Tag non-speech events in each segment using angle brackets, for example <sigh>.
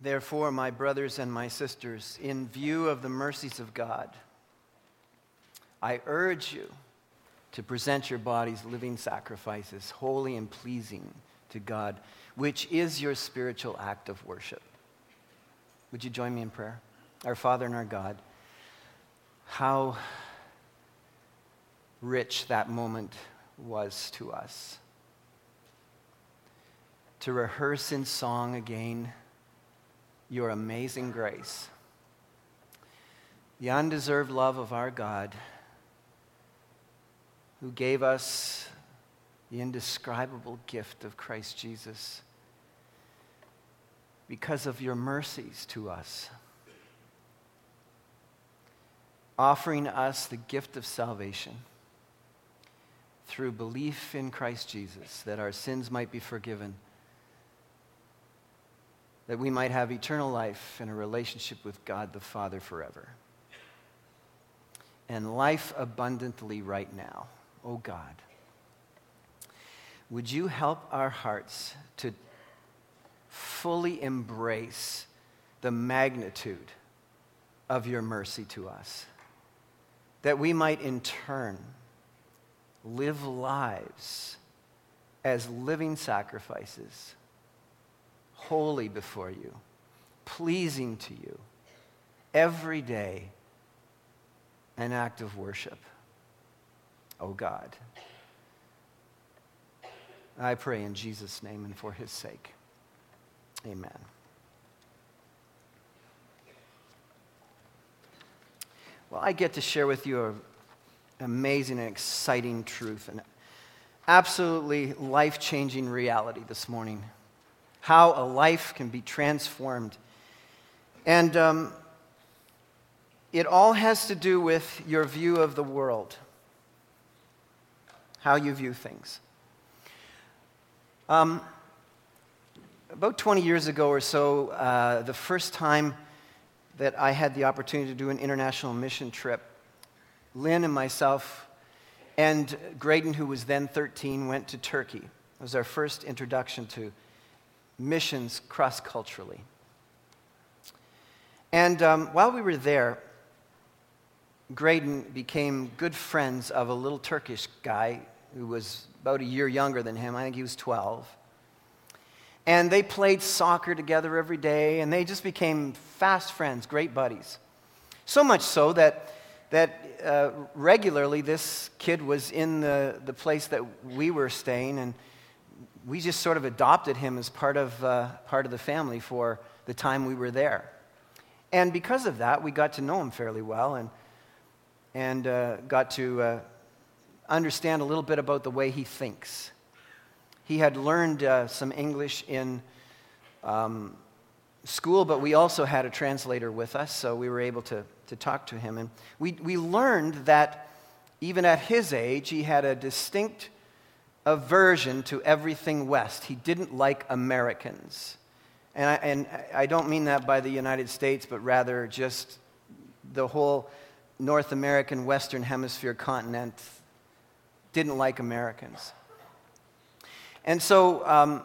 Therefore, my brothers and my sisters, in view of the mercies of God, I urge you to present your bodies living sacrifices, holy and pleasing to God, which is your spiritual act of worship. Would you join me in prayer? Our Father and our God, how rich that moment was to us. To rehearse in song again your amazing grace, the undeserved love of our God, who gave us the indescribable gift of Christ Jesus because of your mercies to us, offering us the gift of salvation through belief in Christ Jesus, that our sins might be forgiven that we might have eternal life and a relationship with God the Father forever. And life abundantly right now. Oh God, would you help our hearts to fully embrace the magnitude of your mercy to us? That we might in turn live lives as living sacrifices holy before you, pleasing to you, every day an act of worship. Oh God. I pray in Jesus' name and for his sake. Amen. Well, I get to share with you an amazing and exciting truth, an absolutely life changing reality this morning how a life can be transformed. And um, it all has to do with your view of the world, how you view things. Um, about 20 years ago or so, uh, the first time that I had the opportunity to do an international mission trip, Lynn and myself and Graydon, who was then 13, went to Turkey. It was our first introduction to missions cross culturally. And um, while we were there, Graydon became good friends of a little Turkish guy who was about a year younger than him. I think he was 12. And they played soccer together every day, and they just became fast friends, great buddies. So much so that, that uh, regularly this kid was in the, the place that we were staying, and we just sort of adopted him as part of, uh, part of the family for the time we were there. And because of that, we got to know him fairly well and, and uh, got to uh, understand a little bit about the way he thinks. He had learned uh, some English in um, school, but we also had a translator with us, so we were able to, to talk to him. And we, we learned that even at his age, he had a distinct aversion to everything West. He didn't like Americans. And I, and I don't mean that by the United States, but rather just the whole North American, Western Hemisphere continent didn't like Americans. And so um,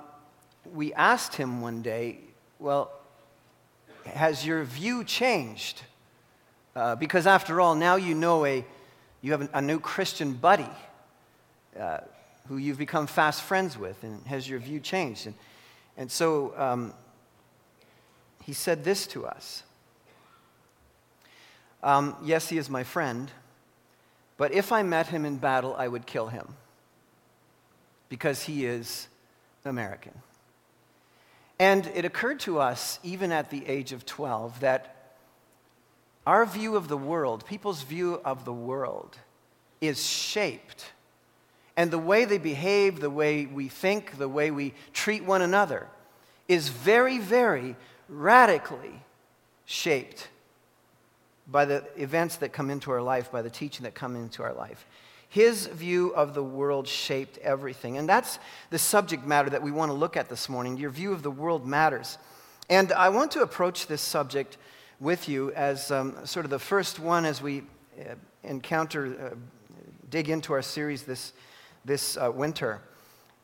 we asked him one day, well, has your view changed? Uh, because after all, now you know a, you have a, new Christian buddy. Uh, who you've become fast friends with, and has your view changed? And, and so um, he said this to us um, Yes, he is my friend, but if I met him in battle, I would kill him because he is American. And it occurred to us, even at the age of 12, that our view of the world, people's view of the world, is shaped and the way they behave, the way we think, the way we treat one another is very, very radically shaped by the events that come into our life, by the teaching that come into our life. His view of the world shaped everything. And that's the subject matter that we want to look at this morning. Your view of the world matters. And I want to approach this subject with you as um, sort of the first one as we uh, encounter, uh, dig into our series this this uh, winter.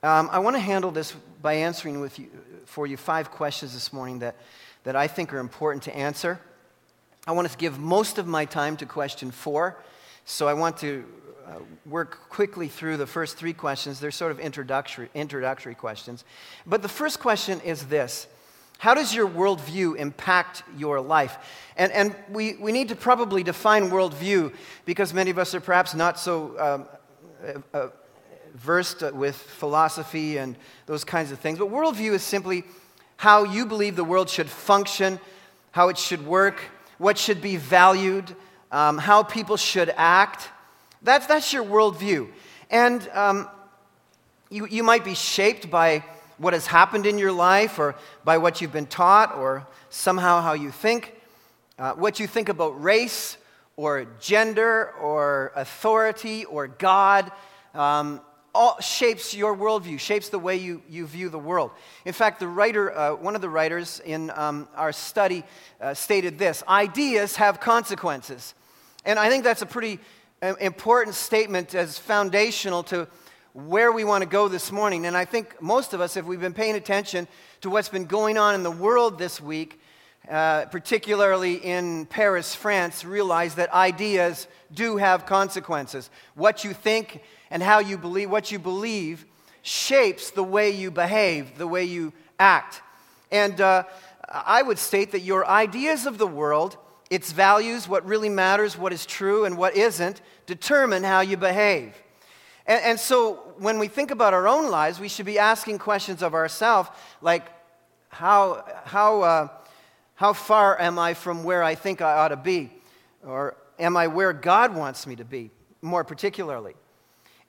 Um, I want to handle this by answering with you, for you five questions this morning that, that I think are important to answer. I want to give most of my time to question four, so I want to uh, work quickly through the first three questions. They're sort of introductory, introductory questions. But the first question is this How does your worldview impact your life? And, and we, we need to probably define worldview because many of us are perhaps not so um, uh, uh, versed with philosophy and those kinds of things. But worldview is simply how you believe the world should function, how it should work, what should be valued, um, how people should act. That's, that's your worldview. And um, you, you might be shaped by what has happened in your life or by what you've been taught or somehow how you think. Uh, what you think about race or gender or authority or God um, all shapes your worldview, shapes the way you, you view the world. In fact, the writer, uh, one of the writers in um, our study uh, stated this ideas have consequences. And I think that's a pretty uh, important statement as foundational to where we want to go this morning. And I think most of us, if we've been paying attention to what's been going on in the world this week, uh, particularly in Paris, France, realize that ideas do have consequences. What you think and how you believe, what you believe, shapes the way you behave, the way you act. And uh, I would state that your ideas of the world, its values, what really matters, what is true and what isn't, determine how you behave. And, and so when we think about our own lives, we should be asking questions of ourselves like, how, how, uh, how far am I from where I think I ought to be? Or am I where God wants me to be, more particularly?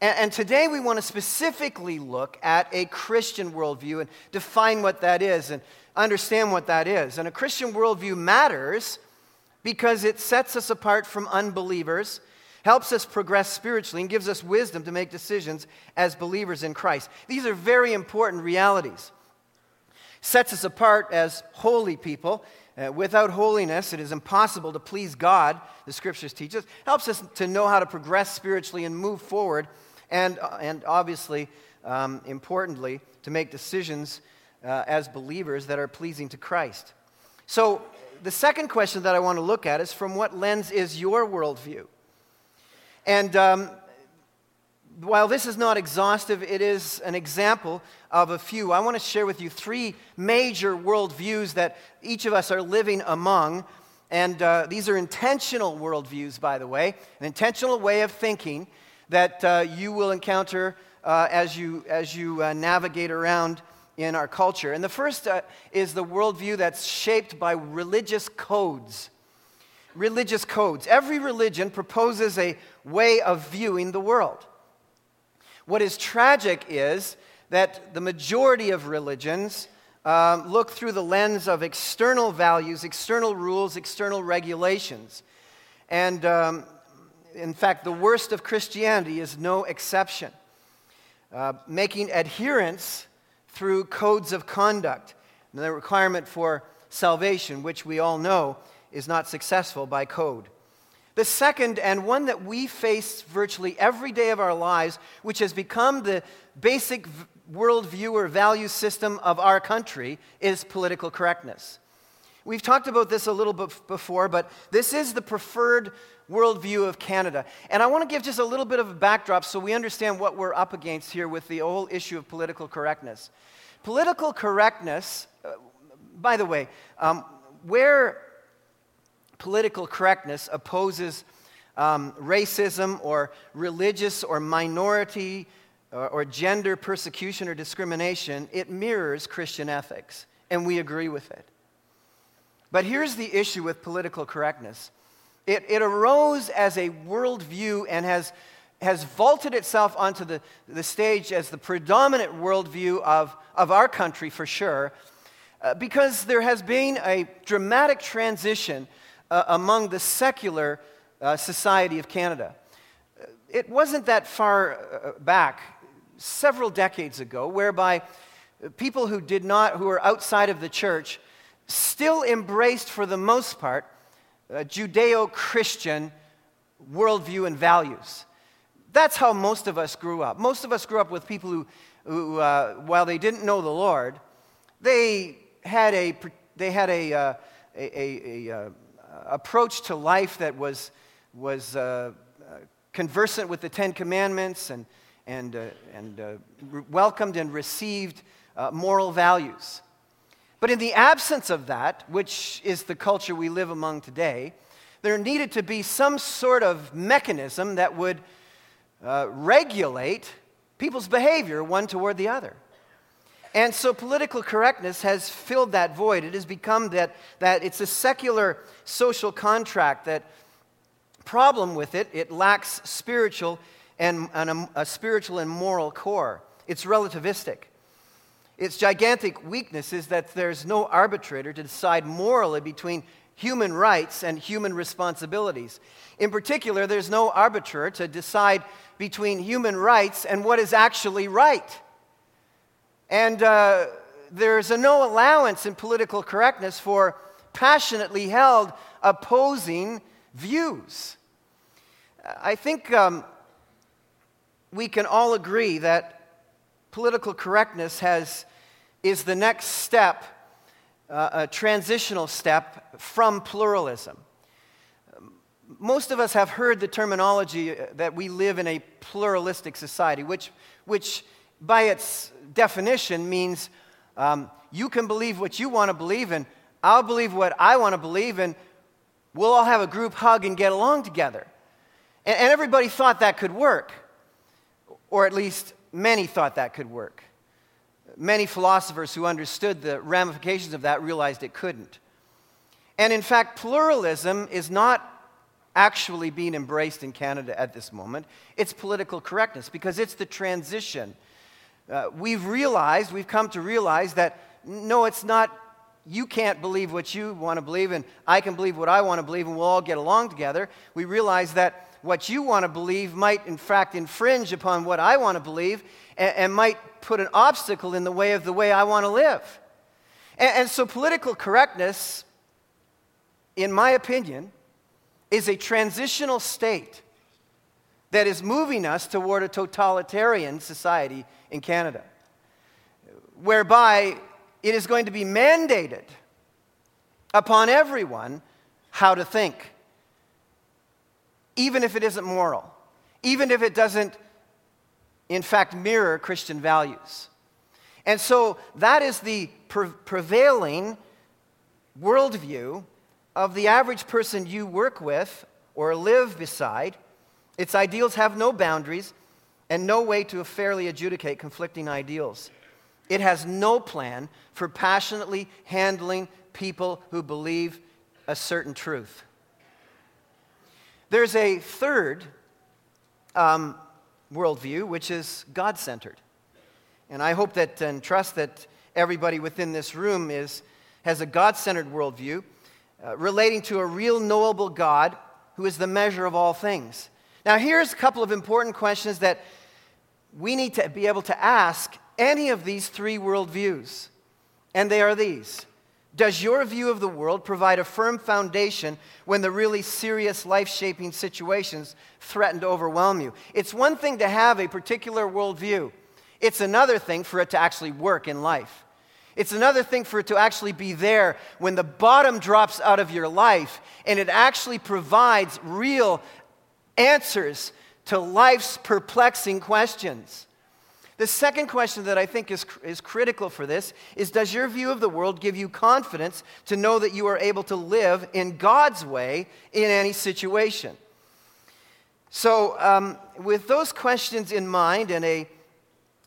And, and today we want to specifically look at a Christian worldview and define what that is and understand what that is. And a Christian worldview matters because it sets us apart from unbelievers, helps us progress spiritually, and gives us wisdom to make decisions as believers in Christ. These are very important realities sets us apart as holy people. Uh, without holiness, it is impossible to please God, the scriptures teach us. Helps us to know how to progress spiritually and move forward, and, uh, and obviously, um, importantly, to make decisions uh, as believers that are pleasing to Christ. So, the second question that I want to look at is from what lens is your worldview? And um, while this is not exhaustive, it is an example of a few. I want to share with you three major worldviews that each of us are living among. And uh, these are intentional worldviews, by the way, an intentional way of thinking that uh, you will encounter uh, as you, as you uh, navigate around in our culture. And the first uh, is the worldview that's shaped by religious codes. Religious codes. Every religion proposes a way of viewing the world. What is tragic is that the majority of religions um, look through the lens of external values, external rules, external regulations. And um, in fact, the worst of Christianity is no exception, uh, making adherence through codes of conduct. The requirement for salvation, which we all know is not successful by code. The second, and one that we face virtually every day of our lives, which has become the basic worldview or value system of our country, is political correctness. We've talked about this a little bit before, but this is the preferred worldview of Canada. And I want to give just a little bit of a backdrop so we understand what we're up against here with the whole issue of political correctness. Political correctness, uh, by the way, um, where political correctness opposes um, racism or religious or minority or, or gender persecution or discrimination, it mirrors Christian ethics, and we agree with it. But here's the issue with political correctness it, it arose as a worldview and has, has vaulted itself onto the, the stage as the predominant worldview of, of our country for sure, uh, because there has been a dramatic transition uh, among the secular uh, society of Canada. It wasn't that far uh, back, several decades ago, whereby people who did not, who were outside of the church, still embraced, for the most part, Judeo Christian worldview and values. That's how most of us grew up. Most of us grew up with people who, who uh, while they didn't know the Lord, They had a, they had a, uh, a, a, a uh, approach to life that was, was uh, conversant with the Ten Commandments and, and, uh, and uh, re- welcomed and received uh, moral values. But in the absence of that, which is the culture we live among today, there needed to be some sort of mechanism that would uh, regulate people's behavior one toward the other. And so political correctness has filled that void. It has become that, that it's a secular social contract that problem with it, it lacks spiritual and, and a, a spiritual and moral core. It's relativistic. Its gigantic weakness is that there's no arbitrator to decide morally between human rights and human responsibilities. In particular, there's no arbiter to decide between human rights and what is actually right. And uh, there's a no allowance in political correctness for passionately held opposing views. I think um, we can all agree that political correctness has, is the next step, uh, a transitional step from pluralism. Most of us have heard the terminology that we live in a pluralistic society, which, which by its definition means um, you can believe what you want to believe, and I'll believe what I want to believe, and we'll all have a group hug and get along together. And, and everybody thought that could work, or at least many thought that could work. Many philosophers who understood the ramifications of that realized it couldn't. And in fact, pluralism is not actually being embraced in Canada at this moment. It's political correctness because it's the transition. Uh, we've realized, we've come to realize that no, it's not, you can't believe what you want to believe, and I can believe what I want to believe, and we'll all get along together. We realize that what you want to believe might, in fact, infringe upon what I want to believe and, and might put an obstacle in the way of the way I want to live. And, and so, political correctness, in my opinion, is a transitional state that is moving us toward a totalitarian society in Canada, whereby it is going to be mandated upon everyone how to think even if it isn't moral, even if it doesn't, in fact, mirror Christian values. And so that is the pre- prevailing worldview of the average person you work with or live beside. Its ideals have no boundaries and no way to fairly adjudicate conflicting ideals. It has no plan for passionately handling people who believe a certain truth. There's a third um, worldview, which is God centered. And I hope that and trust that everybody within this room is, has a God centered worldview uh, relating to a real knowable God who is the measure of all things. Now, here's a couple of important questions that we need to be able to ask any of these three worldviews. And they are these does your view of the world provide a firm foundation when the really serious life shaping situations threaten to overwhelm you? It's one thing to have a particular worldview, it's another thing for it to actually work in life. It's another thing for it to actually be there when the bottom drops out of your life and it actually provides real answers to life's perplexing questions. The second question that I think is, is critical for this is Does your view of the world give you confidence to know that you are able to live in God's way in any situation? So, um, with those questions in mind and a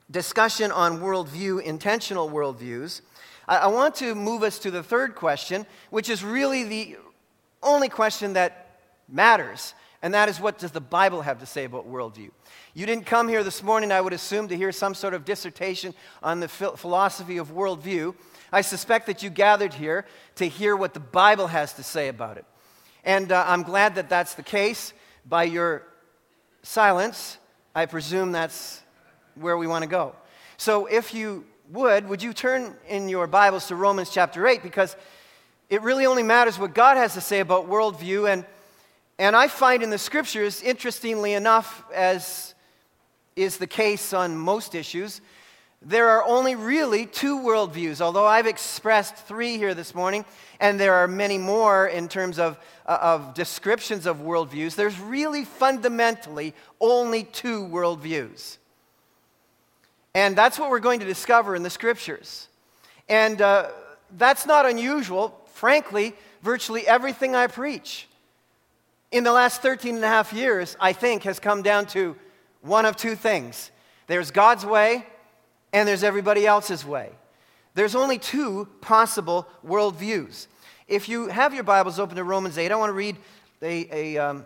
discussion on worldview, intentional worldviews, I, I want to move us to the third question, which is really the only question that matters, and that is what does the Bible have to say about worldview? You didn't come here this morning, I would assume, to hear some sort of dissertation on the philosophy of worldview. I suspect that you gathered here to hear what the Bible has to say about it. And uh, I'm glad that that's the case. By your silence, I presume that's where we want to go. So if you would, would you turn in your Bibles to Romans chapter 8? Because it really only matters what God has to say about worldview. And, and I find in the scriptures, interestingly enough, as is the case on most issues, there are only really two worldviews, although I've expressed three here this morning, and there are many more in terms of, uh, of descriptions of worldviews. There's really fundamentally only two worldviews. And that's what we're going to discover in the scriptures. And uh, that's not unusual. Frankly, virtually everything I preach in the last 13 and a half years, I think, has come down to one of two things there's God's way and there's everybody else's way. There's only two possible worldviews. If you have your Bibles open to Romans 8, I want to read a, a um,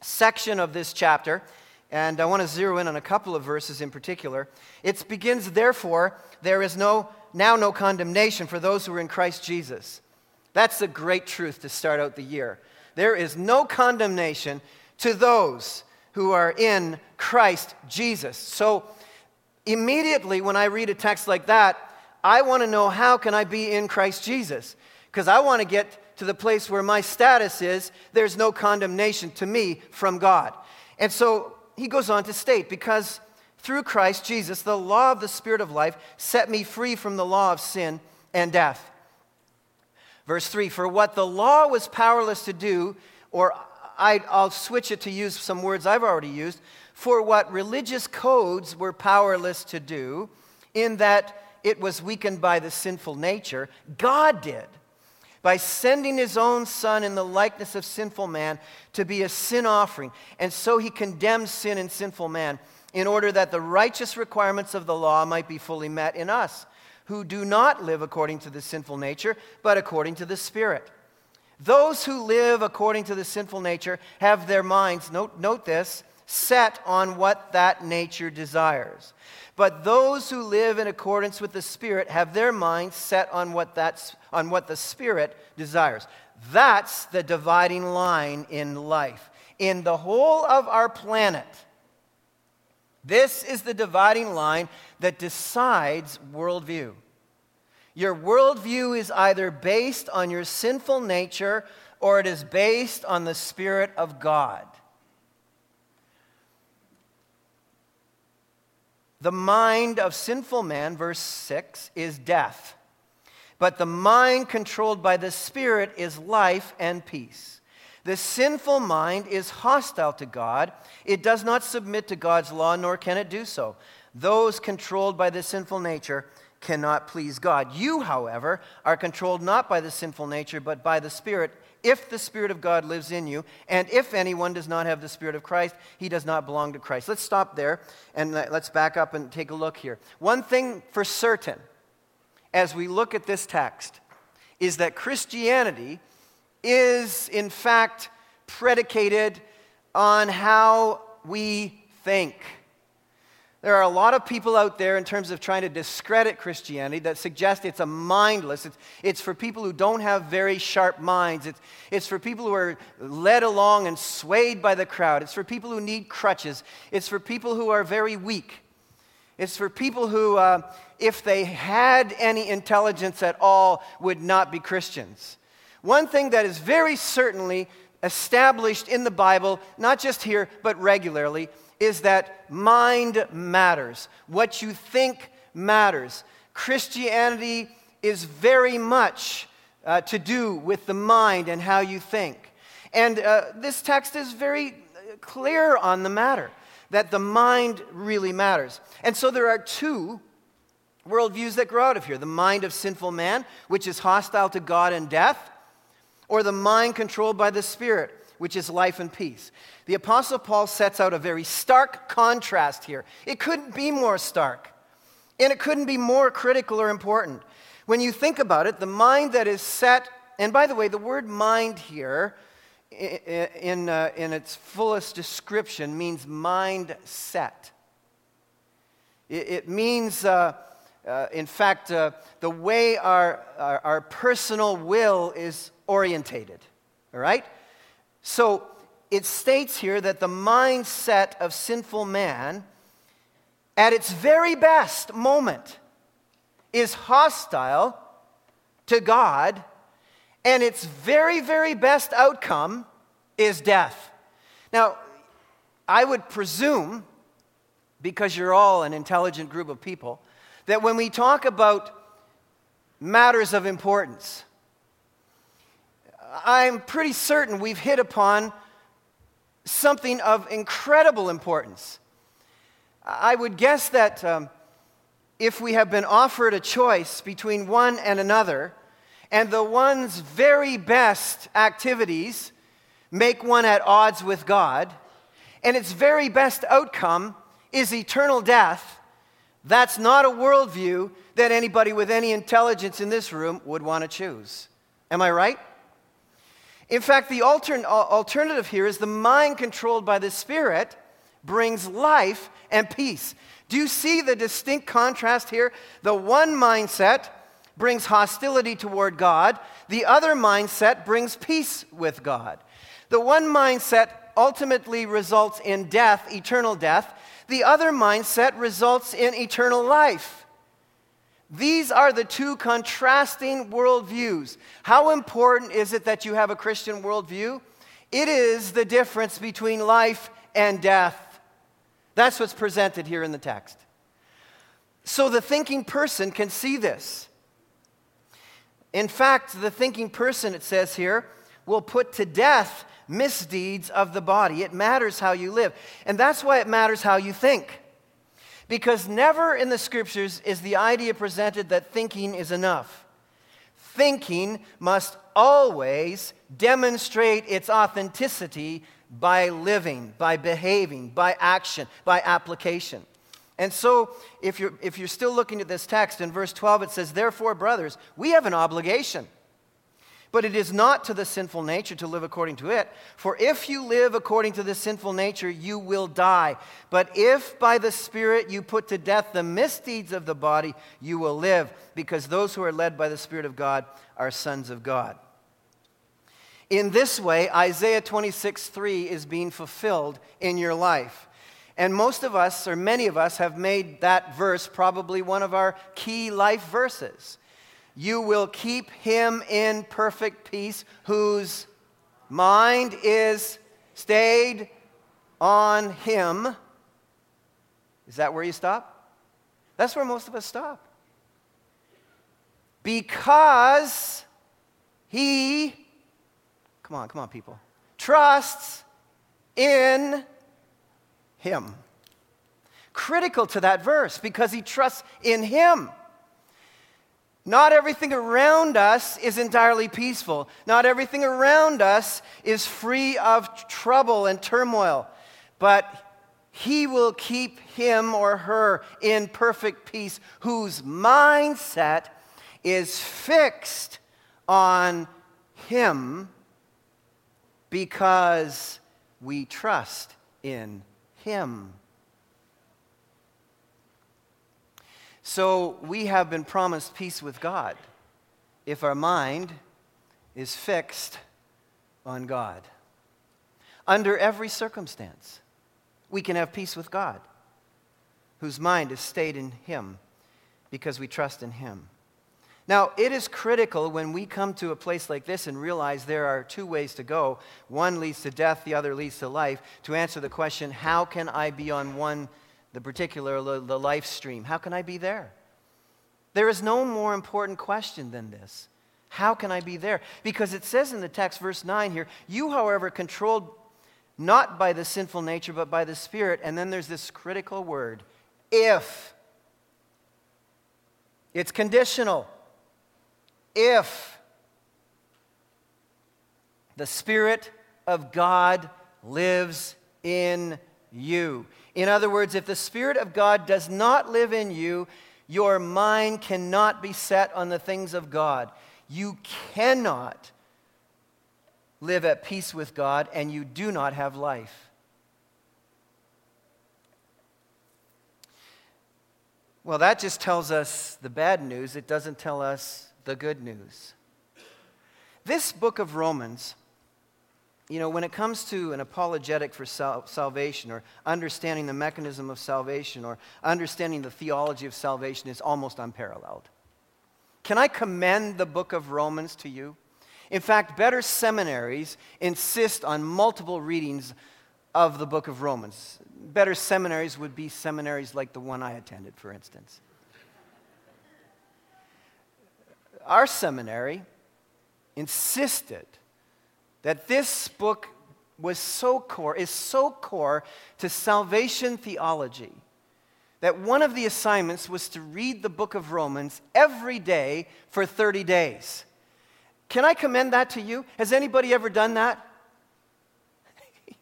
section of this chapter, and I want to zero in on a couple of verses in particular. It begins, therefore, there is no, now no condemnation for those who are in Christ Jesus. That's a great truth to start out the year. There is no condemnation to those who are in Christ Jesus. So, immediately when I read a text like that, I want to know how can I be in Christ Jesus? Because I want to get to the place where my status is there's no condemnation to me from God. And so he goes on to state, because through Christ Jesus, the law of the Spirit of life set me free from the law of sin and death. Verse 3 For what the law was powerless to do, or I, will switch it to use some words I've already used, for what religious codes were powerless to do, in that it was weakened by the sinful nature, God did by sending his own son in the likeness of sinful man to be a sin offering. And so he condemned sin and sinful man in order that the righteous requirements of the law might be fully met in us, who do not live according to the sinful nature, but according to the Spirit. Those who live according to the sinful nature have their minds, note, note this, set on what that nature desires. But those who live in accordance with the Spirit have their minds set on what, that's, on what the Spirit desires. That's the dividing line in life. In the whole of our planet, this is the dividing line that decides worldview. Your worldview is either based on your sinful nature or it is based on the Spirit of God. The mind of sinful man, verse 6, is death. But the mind controlled by the Spirit is life and peace. The sinful mind is hostile to God. It does not submit to God's law, nor can it do so. Those controlled by the sinful nature cannot please God. You, however, are controlled not by the sinful nature, but by the Spirit if the Spirit of God lives in you. And if anyone does not have the Spirit of Christ, he does not belong to Christ. Let's stop there and let's back up and take a look here. One thing for certain as we look at this text is that Christianity is, in fact, predicated on how we think. There are a lot of people out there in terms of trying to discredit Christianity that suggest it's a mindless, it's, it's for people who don't have very sharp minds, it's, it's for people who are led along and swayed by the crowd, it's for people who need crutches, it's for people who are very weak, it's for people who, uh, if they had any intelligence at all, would not be Christians. One thing that is very certainly established in the Bible, not just here, but regularly, is that mind matters. What you think matters. Christianity is very much uh, to do with the mind and how you think. And uh, this text is very clear on the matter that the mind really matters. And so there are two worldviews that grow out of here the mind of sinful man, which is hostile to God and death, or the mind controlled by the Spirit, which is life and peace. The Apostle Paul sets out a very stark contrast here. It couldn't be more stark, and it couldn't be more critical or important. When you think about it, the mind that is set, and by the way, the word mind here, in, uh, in its fullest description, means mind set. It, it means, uh, uh, in fact, uh, the way our, our, our personal will is orientated. All right? So it states here that the mindset of sinful man, at its very best moment, is hostile to God, and its very, very best outcome is death. Now, I would presume, because you're all an intelligent group of people, that when we talk about matters of importance, I'm pretty certain we've hit upon something of incredible importance. I would guess that um, if we have been offered a choice between one and another, and the one's very best activities make one at odds with God, and its very best outcome is eternal death, that's not a worldview that anybody with any intelligence in this room would want to choose. Am I right? In fact, the altern- alternative here is the mind controlled by the Spirit brings life and peace. Do you see the distinct contrast here? The one mindset brings hostility toward God, the other mindset brings peace with God. The one mindset ultimately results in death, eternal death, the other mindset results in eternal life. These are the two contrasting worldviews. How important is it that you have a Christian worldview? It is the difference between life and death. That's what's presented here in the text. So the thinking person can see this. In fact, the thinking person, it says here, will put to death misdeeds of the body. It matters how you live. And that's why it matters how you think. Because never in the scriptures is the idea presented that thinking is enough. Thinking must always demonstrate its authenticity by living, by behaving, by action, by application. And so, if you're, if you're still looking at this text in verse 12, it says, Therefore, brothers, we have an obligation but it is not to the sinful nature to live according to it. For if you live according to the sinful nature, you will die. But if by the Spirit you put to death the misdeeds of the body, you will live, because those who are led by the Spirit of God are sons of God. In this way, Isaiah 26 3 is being fulfilled in your life. And most of us, or many of us, have made that verse probably one of our key life verses you will keep him in perfect peace whose mind is stayed on him. Is that where you stop? That's where most of us stop. Because he, come on, come on, people, trusts in him. Critical to that verse because he trusts in him. Not everything around us is entirely peaceful. Not everything around us is free of trouble and turmoil. But he will keep him or her in perfect peace whose mindset is fixed on him because we trust in him. So we have been promised peace with God if our mind is fixed on God. Under every circumstance, we can have peace with God, whose mind is stayed in Him because we trust in Him. Now, it is critical when we come to a place like this and realize there are two ways to go one leads to death, the other leads to life to answer the question how can I be on one the particular, the life stream. How can I be there? There is no more important question than this. How can I be there? Because it says in the text, verse 9 here, you, however, controlled not by the sinful nature, but by the Spirit. And then there's this critical word if. It's conditional. If the Spirit of God lives in you. In other words, if the Spirit of God does not live in you, your mind cannot be set on the things of God. You cannot live at peace with God, and you do not have life. Well, that just tells us the bad news. It doesn't tell us the good news. This book of Romans you know, when it comes to an apologetic for sal- salvation or understanding the mechanism of salvation or understanding the theology of salvation is almost unparalleled. Can I commend the book of Romans to you? In fact, better seminaries insist on multiple readings of the book of Romans. Better seminaries would be seminaries like the one I attended, for instance. our seminary insisted that this book was so core, is so core to salvation theology that one of the assignments was to read the book of Romans every day for 30 days. Can I commend that to you? Has anybody ever done that? <laughs>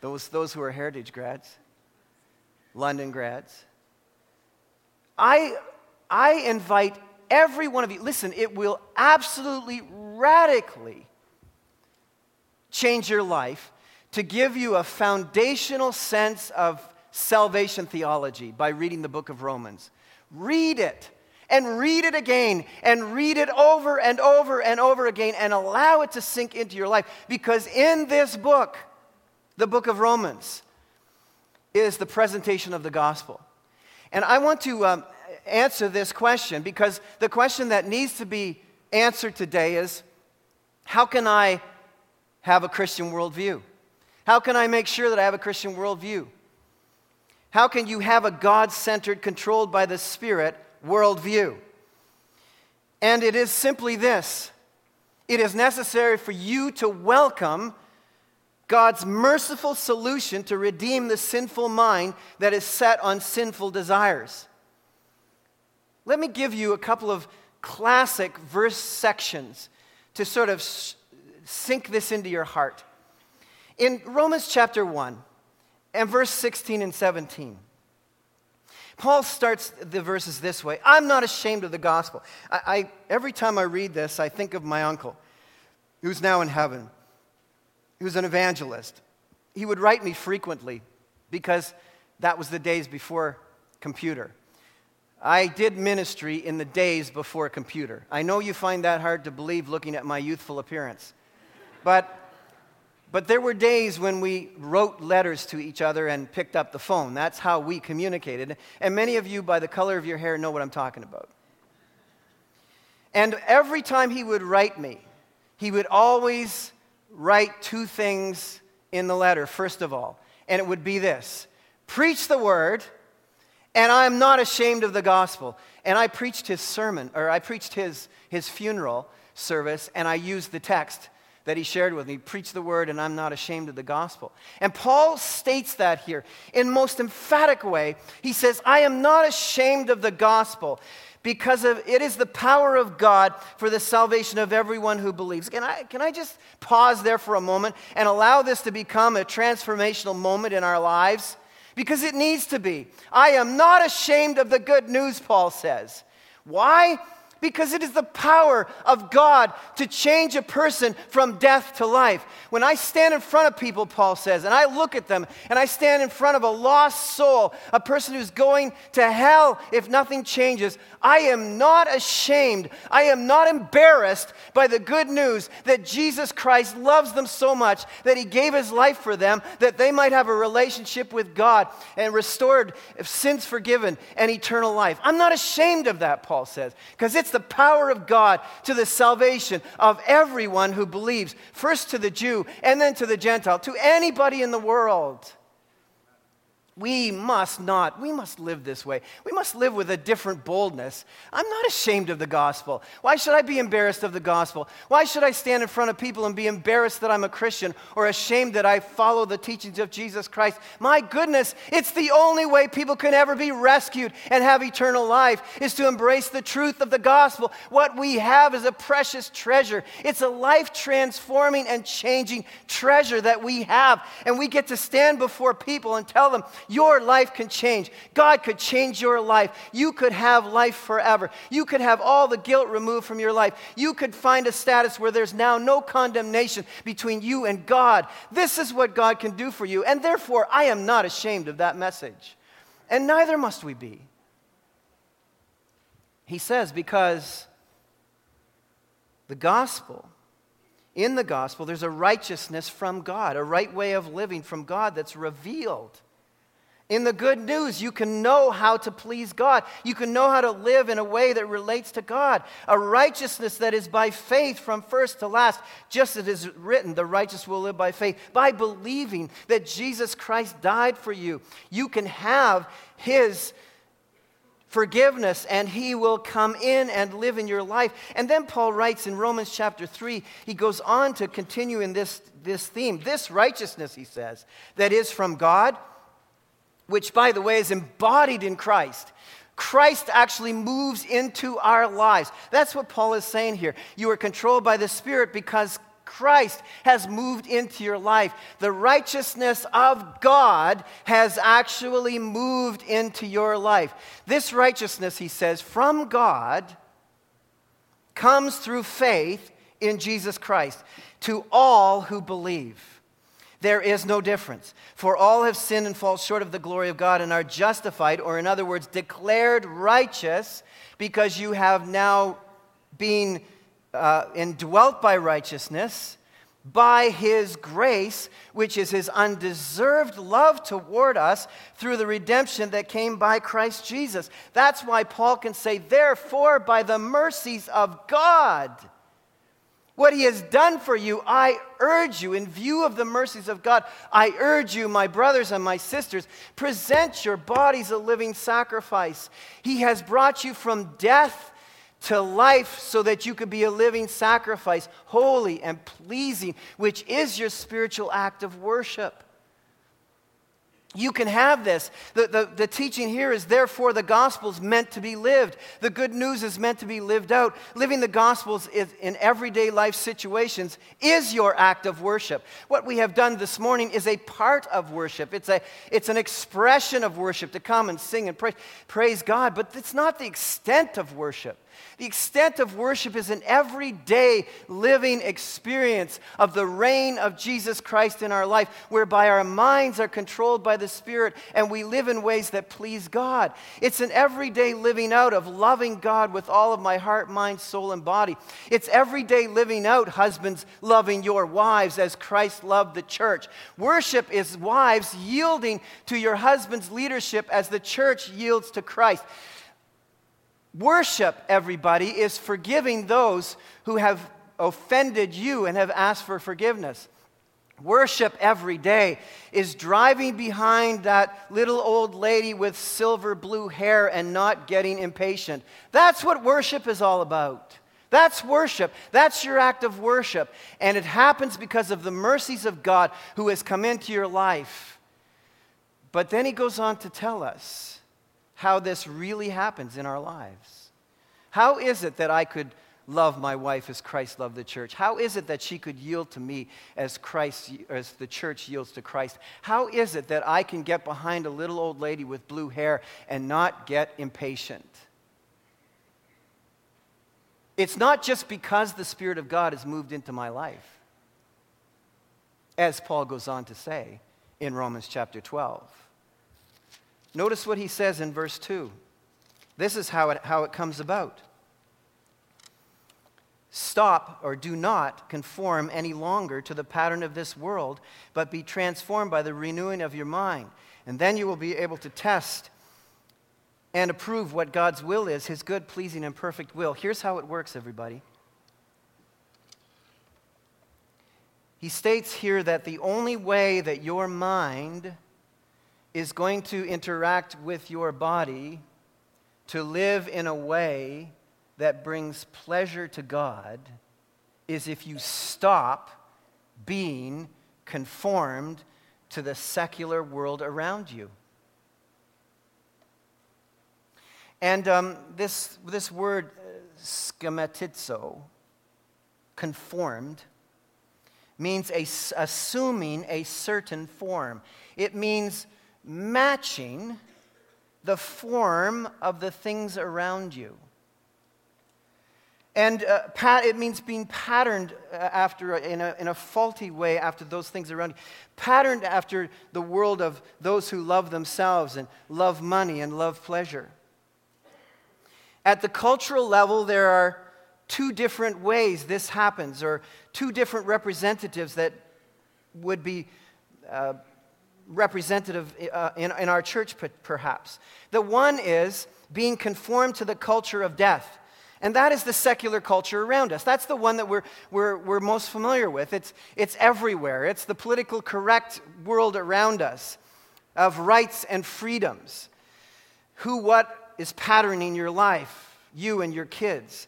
those, those who are heritage grads, London grads. I, I invite every one of you, listen, it will absolutely radically change your life to give you a foundational sense of salvation theology by reading the book of Romans. Read it and read it again and read it over and over and over again and allow it to sink into your life because in this book, the book of Romans, is the presentation of the gospel. And I want to um, answer this question because the question that needs to be answered today is how can I have a Christian worldview? How can I make sure that I have a Christian worldview? How can you have a God centered, controlled by the Spirit worldview? And it is simply this it is necessary for you to welcome God's merciful solution to redeem the sinful mind that is set on sinful desires. Let me give you a couple of classic verse sections to sort of sink this into your heart. In Romans chapter 1 and verse 16 and 17, Paul starts the verses this way I'm not ashamed of the gospel. I, I, every time I read this, I think of my uncle, who's now in heaven, who's an evangelist. He would write me frequently because that was the days before computer. I did ministry in the days before computer. I know you find that hard to believe looking at my youthful appearance. But, but there were days when we wrote letters to each other and picked up the phone. That's how we communicated. And many of you, by the color of your hair, know what I'm talking about. And every time he would write me, he would always write two things in the letter, first of all. And it would be this preach the word and I'm not ashamed of the gospel. And I preached his sermon, or I preached his, his funeral service, and I used the text that he shared with me preach the word, and I'm not ashamed of the gospel. And Paul states that here in most emphatic way. He says, I am not ashamed of the gospel because of it is the power of God for the salvation of everyone who believes. Can I, can I just pause there for a moment and allow this to become a transformational moment in our lives? because it needs to be. I am not ashamed of the good news, Paul says. Why? Because it is the power of God to change a person from death to life. When I stand in front of people, Paul says, and I look at them, and I stand in front of a lost soul, a person who's going to hell if nothing changes, I am not ashamed. I am not embarrassed by the good news that Jesus Christ loves them so much that he gave his life for them that they might have a relationship with God and restored, sins forgiven, and eternal life. I'm not ashamed of that, Paul says, because it's it's the power of God to the salvation of everyone who believes, first to the Jew and then to the Gentile, to anybody in the world. We must not, we must live this way. We must live with a different boldness. I'm not ashamed of the gospel. Why should I be embarrassed of the gospel? Why should I stand in front of people and be embarrassed that I'm a Christian or ashamed that I follow the teachings of Jesus Christ? My goodness, it's the only way people can ever be rescued and have eternal life is to embrace the truth of the gospel. What we have is a precious treasure. It's a life transforming and changing treasure that we have. And we get to stand before people and tell them, your life can change. God could change your life. You could have life forever. You could have all the guilt removed from your life. You could find a status where there's now no condemnation between you and God. This is what God can do for you. And therefore, I am not ashamed of that message. And neither must we be. He says, because the gospel, in the gospel, there's a righteousness from God, a right way of living from God that's revealed. In the good news, you can know how to please God. You can know how to live in a way that relates to God. A righteousness that is by faith from first to last, just as it is written, the righteous will live by faith. By believing that Jesus Christ died for you, you can have His forgiveness, and He will come in and live in your life. And then Paul writes in Romans chapter 3, he goes on to continue in this, this theme. This righteousness, he says, that is from God, which, by the way, is embodied in Christ. Christ actually moves into our lives. That's what Paul is saying here. You are controlled by the Spirit because Christ has moved into your life. The righteousness of God has actually moved into your life. This righteousness, he says, from God comes through faith in Jesus Christ to all who believe. There is no difference. For all have sinned and fall short of the glory of God and are justified, or in other words, declared righteous, because you have now been uh, indwelt by righteousness by his grace, which is his undeserved love toward us through the redemption that came by Christ Jesus. That's why Paul can say, Therefore, by the mercies of God, what he has done for you, I urge you, in view of the mercies of God, I urge you, my brothers and my sisters, present your bodies a living sacrifice. He has brought you from death to life so that you could be a living sacrifice, holy and pleasing, which is your spiritual act of worship. You can have this. The, the, the, teaching here is therefore the gospel is meant to be lived. The good news is meant to be lived out. Living the gospels is, in everyday life situations is your act of worship. What we have done this morning is a part of worship. It's, a, it's an expression of worship to come and sing and praise, praise God, but it's not the extent of worship. The extent of worship is an everyday living experience of the reign of Jesus Christ in our life, whereby our minds are controlled by the Spirit and we live in ways that please God. It's an everyday living out of loving God with all of my heart, mind, soul, and body. It's everyday living out, husbands, loving your wives as Christ loved the church. Worship is wives yielding to your husband's leadership as the church yields to Christ. Worship, everybody, is forgiving those who have offended you and have asked for forgiveness. Worship every day is driving behind that little old lady with silver blue hair and not getting impatient. That's what worship is all about. That's worship. That's your act of worship. And it happens because of the mercies of God who has come into your life. But then he goes on to tell us how this really happens in our lives. How is it that I could love my wife as Christ loved the church? How is it that she could yield to me as Christ as the church yields to Christ? How is it that I can get behind a little old lady with blue hair and not get impatient? It's not just because the Spirit of God has moved into my life, as Paul goes on to say in Romans chapter 12. Notice what he says in verse 2. This is how it, how it comes about. Stop or do not conform any longer to the pattern of this world, but be transformed by the renewing of your mind. And then you will be able to test and approve what God's will is, his good, pleasing, and perfect will. Here's how it works, everybody. He states here that the only way that your mind is going to interact with your body to live in a way that brings pleasure to God is if you stop being conformed to the secular world around you. And um, this, this word, uh, schematizo, conformed, means a, assuming a certain form. It means matching the form of the things around you. And uh, pat, it means being patterned uh, after, in a, in a faulty way, after those things around you. Patterned after the world of those who love themselves and love money and love pleasure. At the cultural level, there are two different ways this happens, or two different representatives that would be uh, representative uh, in, in our church, perhaps. The one is being conformed to the culture of death. And that is the secular culture around us. That's the one that we're, we're, we're most familiar with. It's, it's everywhere, it's the political correct world around us of rights and freedoms. Who, what, is patterning your life, you and your kids.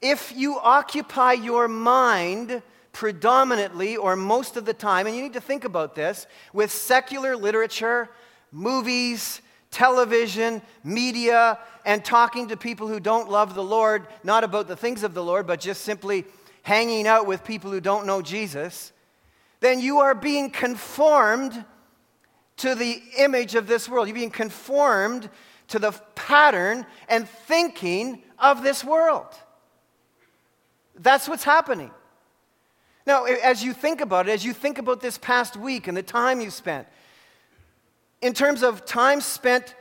If you occupy your mind predominantly or most of the time, and you need to think about this, with secular literature, movies, television, media, and talking to people who don't love the Lord, not about the things of the Lord, but just simply hanging out with people who don't know Jesus, then you are being conformed to the image of this world. You're being conformed to the pattern and thinking of this world. That's what's happening. Now, as you think about it, as you think about this past week and the time you spent, in terms of time spent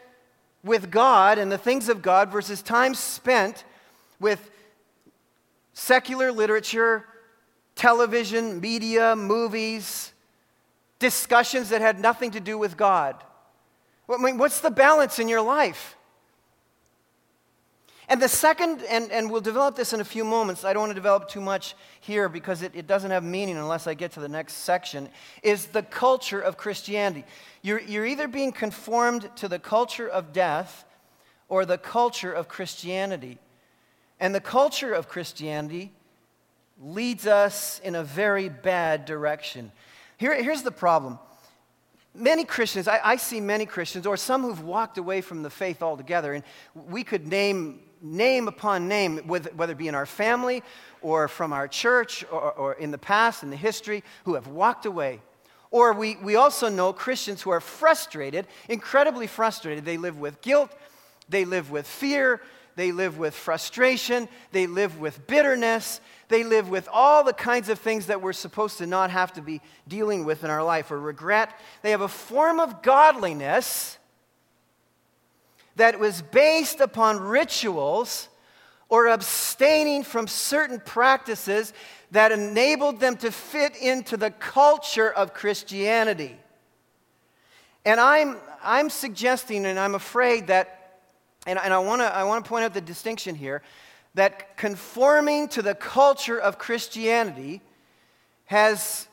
with God and the things of God versus time spent with secular literature, television, media, movies, discussions that had nothing to do with God. I mean, what's the balance in your life? And the second, and, and we'll develop this in a few moments, I don't want to develop too much here because it, it doesn't have meaning unless I get to the next section, is the culture of Christianity. You're, you're either being conformed to the culture of death or the culture of Christianity. And the culture of Christianity leads us in a very bad direction. Here, here's the problem many Christians, I, I, see many Christians, or some who've walked away from the faith altogether, and we could name name upon name, whether it be in our family or from our church or, or in the past, in the history, who have walked away. Or we, we also know Christians who are frustrated, incredibly frustrated. They live with guilt, they live with fear, they live with frustration, they live with bitterness, they live with all the kinds of things that we're supposed to not have to be dealing with in our life or regret. They have a form of godliness that was based upon rituals or abstaining from certain practices that enabled them to fit into the culture of Christianity. And I'm, I'm suggesting, and I'm afraid that, and, and I want to I wanna point out the distinction here, that conforming to the culture of Christianity has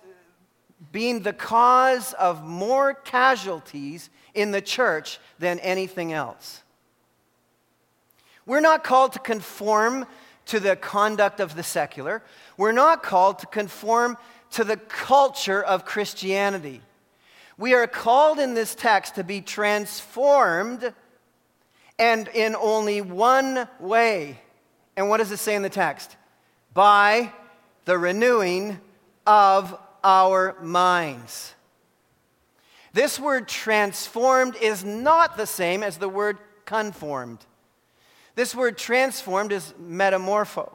been the cause of more casualties in the church than anything else. We're not called to conform to the conduct of the secular. We're not called to conform to the culture of Christianity. We are called in this text to be transformed and in only one way. And what does it say in the text? By the renewing of our minds. This word transformed is not the same as the word conformed. This word transformed is metamorpho,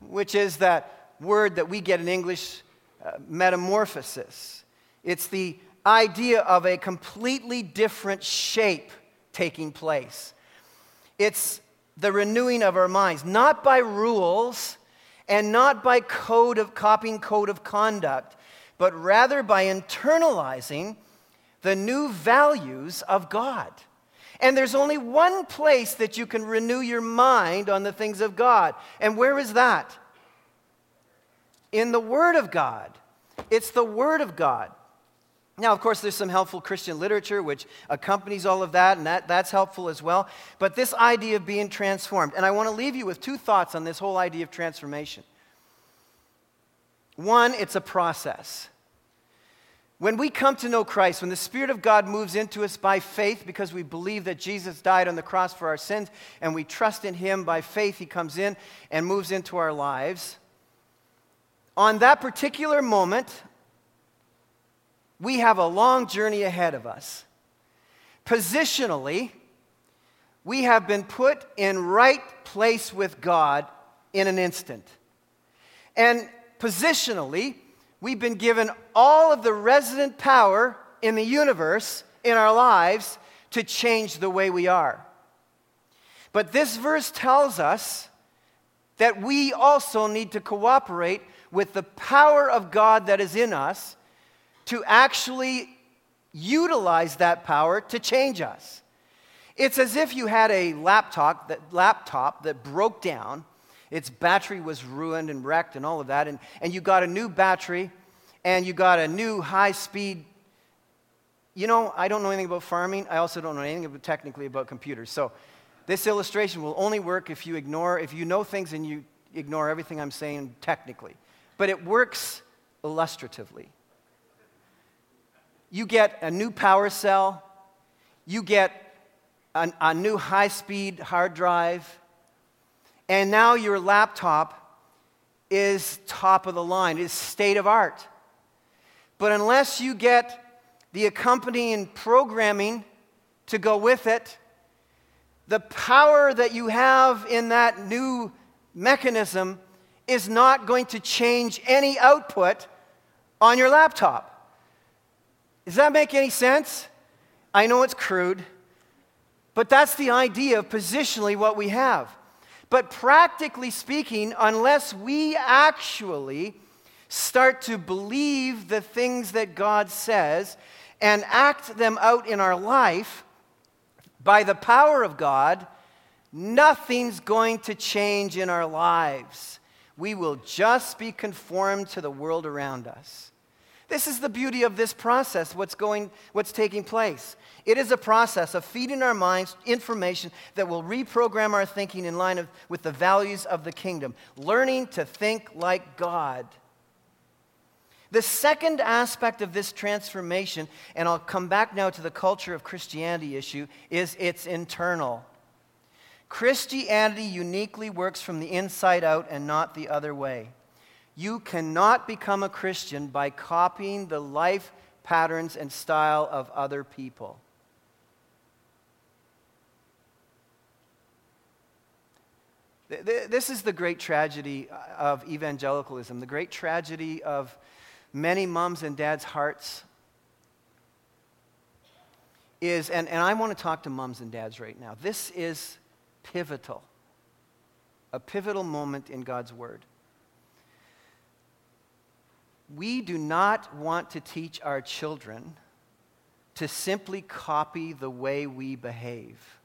which is that word that we get in English, uh, metamorphosis. It's the idea of a completely different shape taking place. It's the renewing of our minds, not by rules and not by code of copying code of conduct, but rather by internalizing the new values of God. And there's only one place that you can renew your mind on the things of God. And where is that? In the Word of God. It's the Word of God. Now, of course, there's some helpful Christian literature which accompanies all of that, and that, that's helpful as well. But this idea of being transformed, and I want to leave you with two thoughts on this whole idea of transformation. One, it's a process. When we come to know Christ, when the Spirit of God moves into us by faith because we believe that Jesus died on the cross for our sins and we trust in Him by faith, He comes in and moves into our lives. On that particular moment, we have a long journey ahead of us. Positionally, we have been put in right place with God in an instant. And positionally, we've been given all of the resident power in the universe, in our lives, to change the way we are. But this verse tells us that we also need to cooperate with the power of God that is in us to actually utilize that power to change us. It's as if you had a laptop that, laptop that broke down, its battery was ruined and wrecked and all of that, and, and you got a new battery and you got a new high speed. You know, I don't know anything about farming. I also don't know anything about, technically about computers. So This illustration will only work if you ignore, if you know things and you ignore everything I'm saying technically. But it works illustratively. You get a new power cell, you get a, a new high speed hard drive, and now your laptop is top of the line, is state of art. But unless you get the accompanying programming to go with it, the power that you have in that new mechanism is not going to change any output on your laptop. Does that make any sense? I know it's crude, but that's the idea of positionally what we have. But practically speaking, unless we actually start to believe the things that God says and act them out in our life by the power of God, nothing's going to change in our lives. We will just be conformed to the world around us. This is the beauty of this process, what's, going, what's taking place. It is a process of feeding our minds information that will reprogram our thinking in line of, with the values of the kingdom, learning to think like God. The second aspect of this transformation, and I'll come back now to the culture of Christianity issue, is it's internal. Christianity uniquely works from the inside out and not the other way. You cannot become a Christian by copying the life patterns and style of other people. This is the great tragedy uh, of evangelicalism, the great tragedy of many moms and dads' hearts is, and, and I want to talk to moms and dads right now. This is pivotal, a pivotal moment in God's Word. We do not want to teach our children to simply copy the way we behave.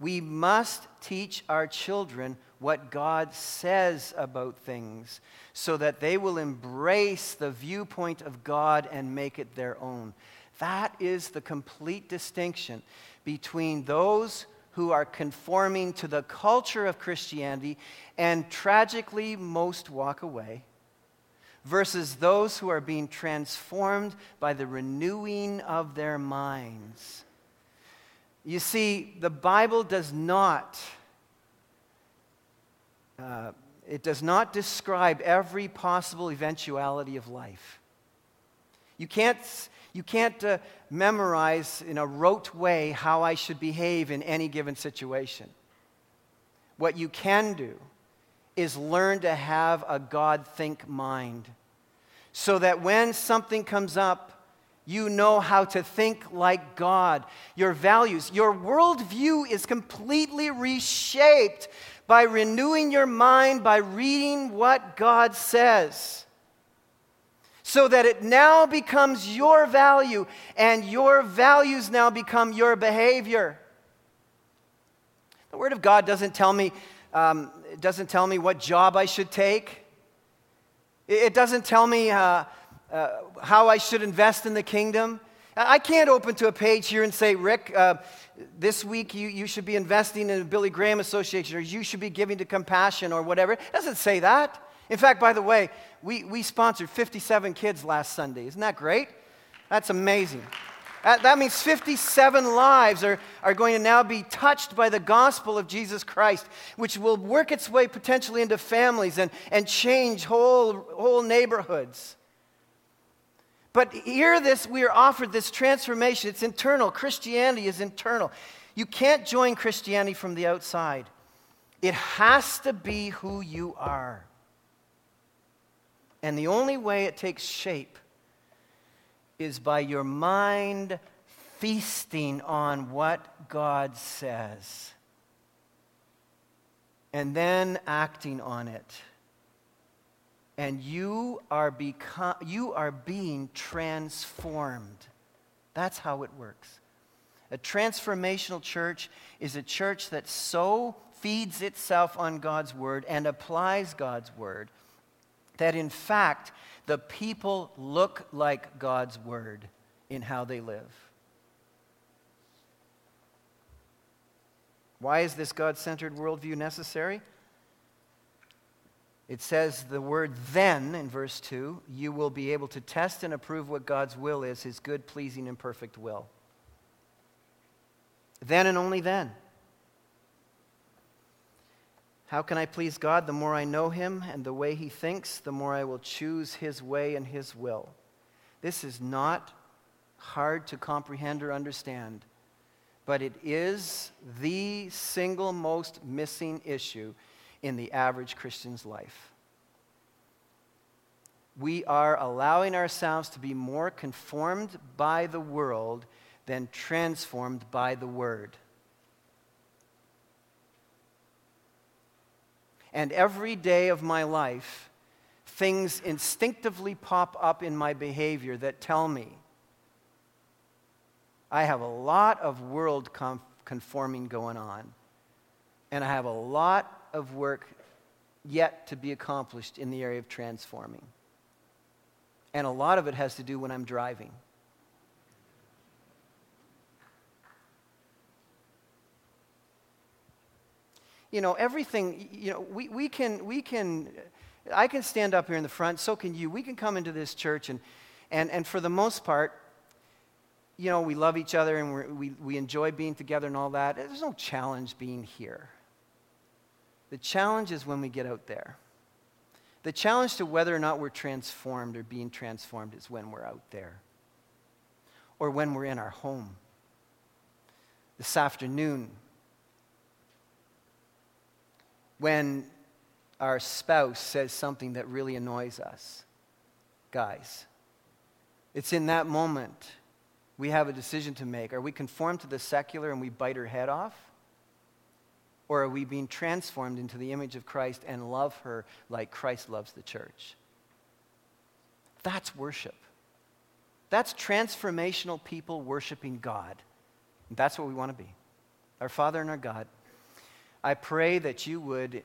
We must teach our children what God says about things so that they will embrace the viewpoint of God and make it their own. That is the complete distinction between those who are conforming to the culture of Christianity and tragically most walk away versus those who are being transformed by the renewing of their minds. You see, the Bible does not. Uh, it does not describe every possible eventuality of life. You can't, you can't uh, memorize in a rote way how I should behave in any given situation. What you can do is learn to have a God think mind so that when something comes up you know how to think like God. Your values, your worldview is completely reshaped by renewing your mind, by reading what God says. So that it now becomes your value, and your values now become your behavior. The Word of God doesn't tell me, um, it doesn't tell me what job I should take. It doesn't tell me uh, uh, how I should invest in the kingdom. I can't open to a page here and say, Rick, uh, this week you, you should be investing in the Billy Graham Association or you should be giving to compassion or whatever. It doesn't say that. In fact, by the way, we, we sponsored 57 kids last Sunday. Isn't that great? That's amazing. That, that means 57 lives are, are going to now be touched by the gospel of Jesus Christ, which will work its way potentially into families and, and change whole, whole neighborhoods. But here, this we are offered this transformation. It's internal. Christianity is internal. You can't join Christianity from the outside. It has to be who you are. And the only way it takes shape is by your mind feasting on what God says and then acting on it and you are, become, you are being transformed. That's how it works. A transformational church is a church that so feeds itself on God's word and applies God's word that, in fact, the people look like God's word in how they live. Why is this God centered worldview necessary? It says the word then in verse 2 you will be able to test and approve what God's will is, his good, pleasing, and perfect will. Then and only then. How can I please God? The more I know him and the way he thinks, the more I will choose his way and his will. This is not hard to comprehend or understand, but it is the single most missing issue in the average Christian's life. We are allowing ourselves to be more conformed by the world than transformed by the Word. And every day of my life, things instinctively pop up in my behavior that tell me I have a lot of world conforming going on. And I have a lot of work yet to be accomplished in the area of transforming. And a lot of it has to do when I'm driving. You know, everything, you know, we, we, can, we can, I can stand up here in the front, so can you. We can come into this church, and, and, and for the most part, you know, we love each other and we we, enjoy being together and all that. There's no challenge being here. The challenge is when we get out there. The challenge to whether or not we're transformed or being transformed is when we're out there or when we're in our home. This afternoon, when our spouse says something that really annoys us, guys, it's in that moment we have a decision to make. Are we conformed to the secular and we bite her head off? Or are we being transformed into the image of Christ and love her like Christ loves the church? That's worship. That's transformational people worshiping God. That's what we want to be. Our Father and our God, I pray that you would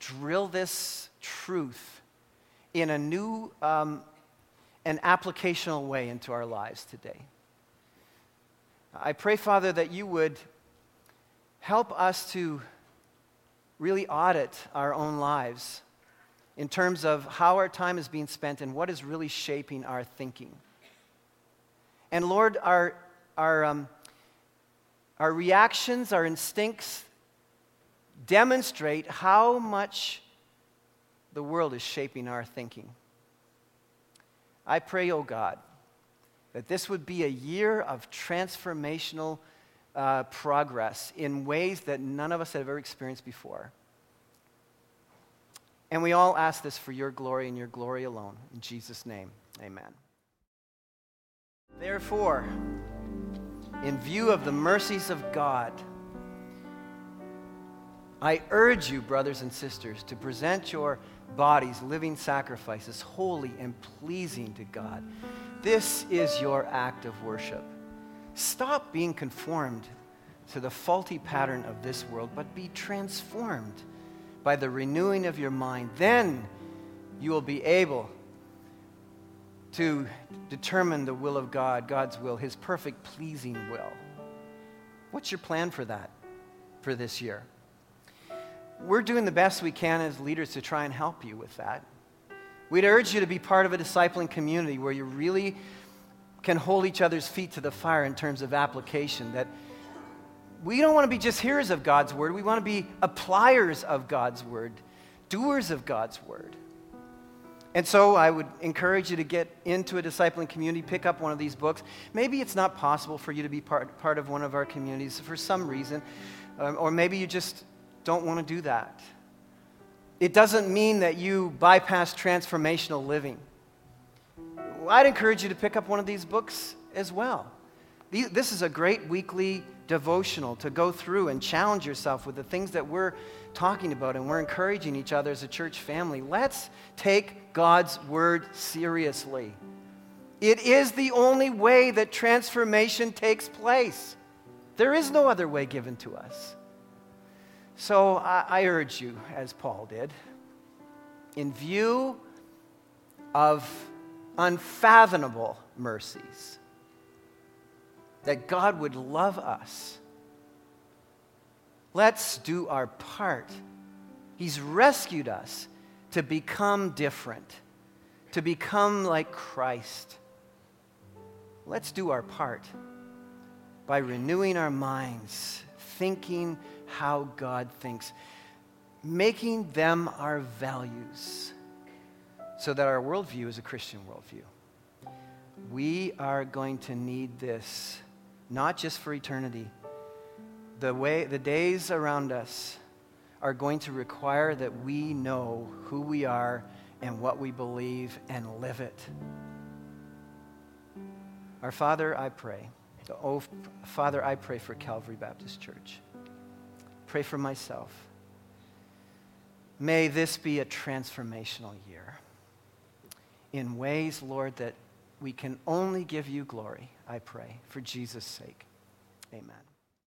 drill this truth in a new um, and applicational way into our lives today. I pray, Father, that you would help us to really audit our own lives in terms of how our time is being spent and what is really shaping our thinking. And Lord, our, our, um, our reactions, our instincts demonstrate how much the world is shaping our thinking. I pray, oh God, that this would be a year of transformational uh, progress in ways that none of us have ever experienced before. And we all ask this for your glory and your glory alone. In Jesus' name, amen. Therefore, in view of the mercies of God, I urge you, brothers and sisters, to present your bodies living sacrifices, holy and pleasing to God. This is your act of worship. Stop being conformed to the faulty pattern of this world, but be transformed by the renewing of your mind. Then you will be able to determine the will of God, God's will, His perfect, pleasing will. What's your plan for that for this year? We're doing the best we can as leaders to try and help you with that. We'd urge you to be part of a discipling community where you really can hold each other's feet to the fire in terms of application. That we don't want to be just hearers of God's word, we want to be appliers of God's word, doers of God's word. And so I would encourage you to get into a discipling community, pick up one of these books. Maybe it's not possible for you to be part, part of one of our communities for some reason, um, or maybe you just don't want to do that. It doesn't mean that you bypass transformational living. I'd encourage you to pick up one of these books as well. This is a great weekly devotional to go through and challenge yourself with the things that we're talking about and we're encouraging each other as a church family. Let's take God's word seriously. It is the only way that transformation takes place. There is no other way given to us. So I, I urge you, as Paul did, in view of unfathomable mercies, that God would love us Let's do our part. He's rescued us to become different, to become like Christ. Let's do our part by renewing our minds, thinking how God thinks, making them our values so that our worldview is a Christian worldview. We are going to need this, not just for eternity. The, way, the days around us are going to require that we know who we are and what we believe and live it. Our Father, I pray. Oh, Father, I pray for Calvary Baptist Church. Pray for myself. May this be a transformational year in ways, Lord, that we can only give you glory, I pray, for Jesus' sake. Amen.